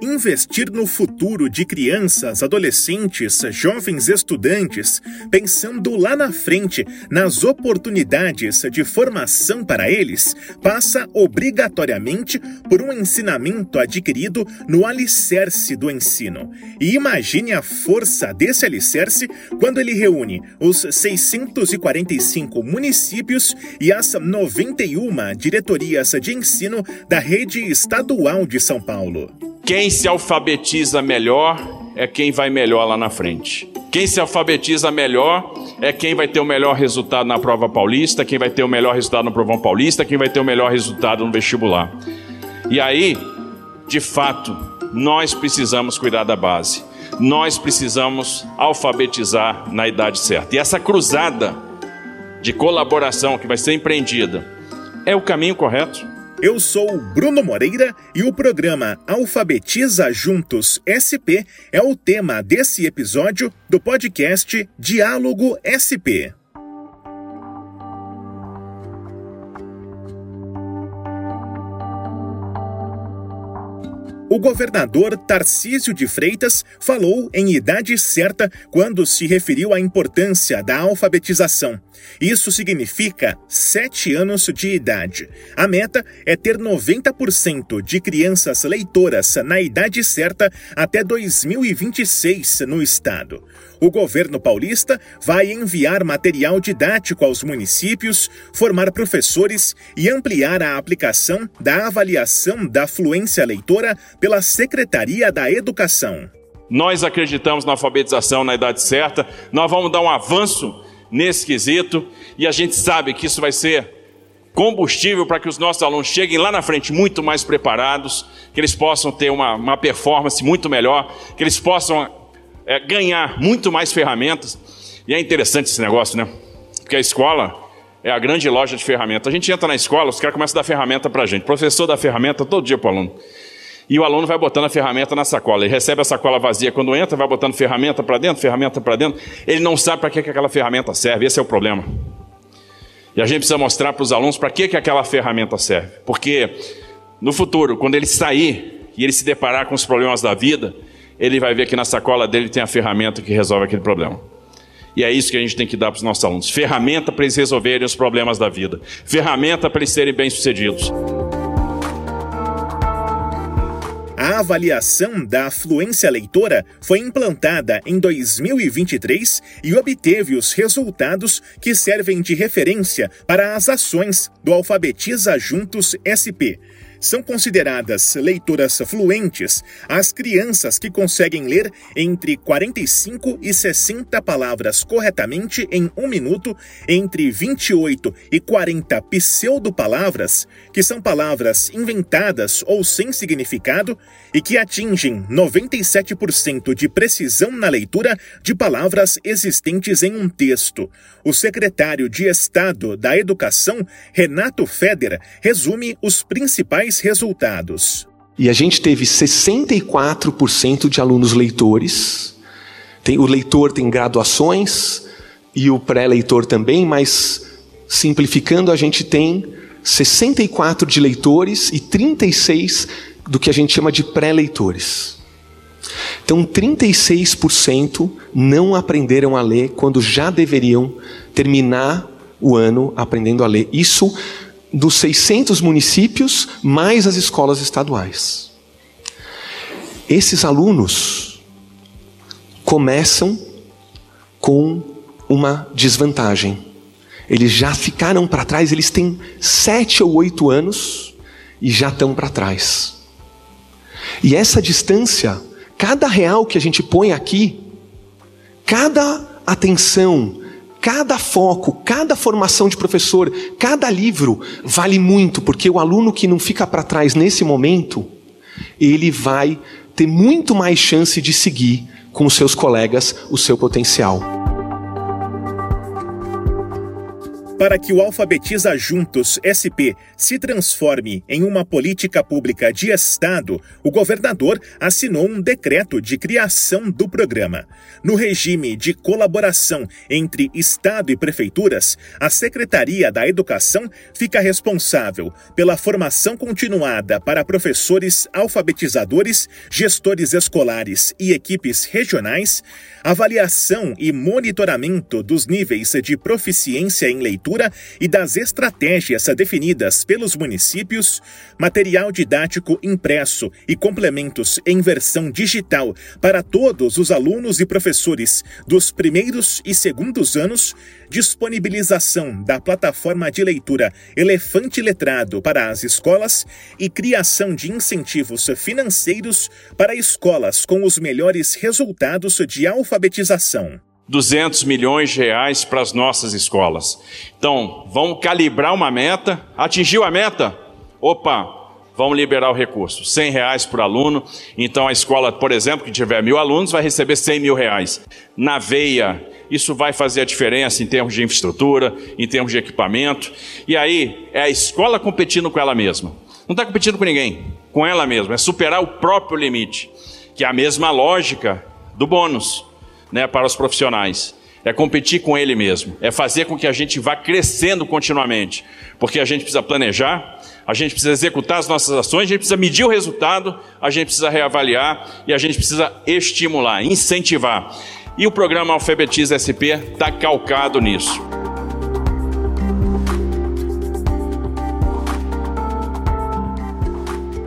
Investir no futuro de crianças, adolescentes, jovens estudantes, pensando lá na frente nas oportunidades de formação para eles, passa obrigatoriamente por um ensinamento adquirido no alicerce do ensino. E imagine a força desse alicerce quando ele reúne os 645 municípios e as 91 diretorias de ensino da rede estadual de São Paulo. Quem se alfabetiza melhor é quem vai melhor lá na frente. Quem se alfabetiza melhor é quem vai ter o melhor resultado na prova paulista, quem vai ter o melhor resultado no provão paulista, quem vai ter o melhor resultado no vestibular. E aí, de fato, nós precisamos cuidar da base. Nós precisamos alfabetizar na idade certa. E essa cruzada de colaboração que vai ser empreendida é o caminho correto. Eu sou Bruno Moreira e o programa Alfabetiza Juntos SP é o tema desse episódio do podcast Diálogo SP. O governador Tarcísio de Freitas falou em idade certa quando se referiu à importância da alfabetização. Isso significa sete anos de idade. A meta é ter 90% de crianças leitoras na idade certa até 2026 no estado o governo paulista vai enviar material didático aos municípios, formar professores e ampliar a aplicação da avaliação da fluência leitora pela Secretaria da Educação. Nós acreditamos na alfabetização na idade certa, nós vamos dar um avanço nesse quesito e a gente sabe que isso vai ser combustível para que os nossos alunos cheguem lá na frente muito mais preparados, que eles possam ter uma, uma performance muito melhor, que eles possam é, ganhar muito mais ferramentas. E é interessante esse negócio, né? Porque a escola é a grande loja de ferramentas. A gente entra na escola, os caras começam a dar ferramenta para a gente. O professor dá ferramenta todo dia para o aluno. E o aluno vai botando a ferramenta na sacola. Ele recebe a sacola vazia quando entra, vai botando ferramenta para dentro, ferramenta para dentro. Ele não sabe para que, que aquela ferramenta serve. Esse é o problema. E a gente precisa mostrar para os alunos para que, que aquela ferramenta serve. Porque no futuro, quando ele sair e ele se deparar com os problemas da vida, ele vai ver que na sacola dele tem a ferramenta que resolve aquele problema. E é isso que a gente tem que dar para os nossos alunos: ferramenta para eles resolverem os problemas da vida, ferramenta para eles serem bem-sucedidos. A avaliação da fluência leitora foi implantada em 2023 e obteve os resultados que servem de referência para as ações do Alfabetiza Juntos SP são consideradas leitoras fluentes as crianças que conseguem ler entre 45 e 60 palavras corretamente em um minuto, entre 28 e 40 pseudopalavras, que são palavras inventadas ou sem significado, e que atingem 97% de precisão na leitura de palavras existentes em um texto. O secretário de Estado da Educação, Renato Feder, resume os principais resultados. E a gente teve 64% de alunos leitores. Tem, o leitor tem graduações e o pré-leitor também, mas simplificando, a gente tem 64 de leitores e 36 do que a gente chama de pré-leitores. Então, 36% não aprenderam a ler quando já deveriam terminar o ano aprendendo a ler. Isso dos 600 municípios, mais as escolas estaduais. Esses alunos começam com uma desvantagem. Eles já ficaram para trás, eles têm sete ou oito anos e já estão para trás. E essa distância, cada real que a gente põe aqui, cada atenção, Cada foco, cada formação de professor, cada livro vale muito, porque o aluno que não fica para trás nesse momento, ele vai ter muito mais chance de seguir com os seus colegas o seu potencial. Para que o Alfabetiza Juntos SP se transforme em uma política pública de Estado, o governador assinou um decreto de criação do programa. No regime de colaboração entre Estado e prefeituras, a Secretaria da Educação fica responsável pela formação continuada para professores alfabetizadores, gestores escolares e equipes regionais, avaliação e monitoramento dos níveis de proficiência em leitura e das estratégias definidas pelos municípios, material didático impresso e complementos em versão digital para todos os alunos e professores dos primeiros e segundos anos, disponibilização da plataforma de leitura Elefante Letrado para as escolas e criação de incentivos financeiros para escolas com os melhores resultados de alfabetização. 200 milhões de reais para as nossas escolas. Então, vamos calibrar uma meta. Atingiu a meta? Opa, vamos liberar o recurso. 100 reais por aluno. Então, a escola, por exemplo, que tiver mil alunos, vai receber 100 mil reais. Na veia, isso vai fazer a diferença em termos de infraestrutura, em termos de equipamento. E aí, é a escola competindo com ela mesma. Não está competindo com ninguém, com ela mesma. É superar o próprio limite, que é a mesma lógica do bônus né, para os profissionais. É competir com ele mesmo, é fazer com que a gente vá crescendo continuamente, porque a gente precisa planejar, a gente precisa executar as nossas ações, a gente precisa medir o resultado, a gente precisa reavaliar e a gente precisa estimular, incentivar. E o programa Alfabetiza SP está calcado nisso.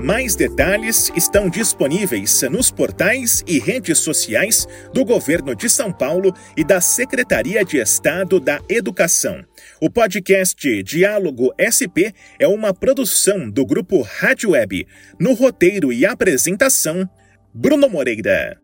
Mais detalhes estão disponíveis nos portais e redes sociais do Governo de São Paulo e da Secretaria de Estado da Educação. O podcast Diálogo SP é uma produção do grupo Rádio Web. No roteiro e apresentação, Bruno Moreira.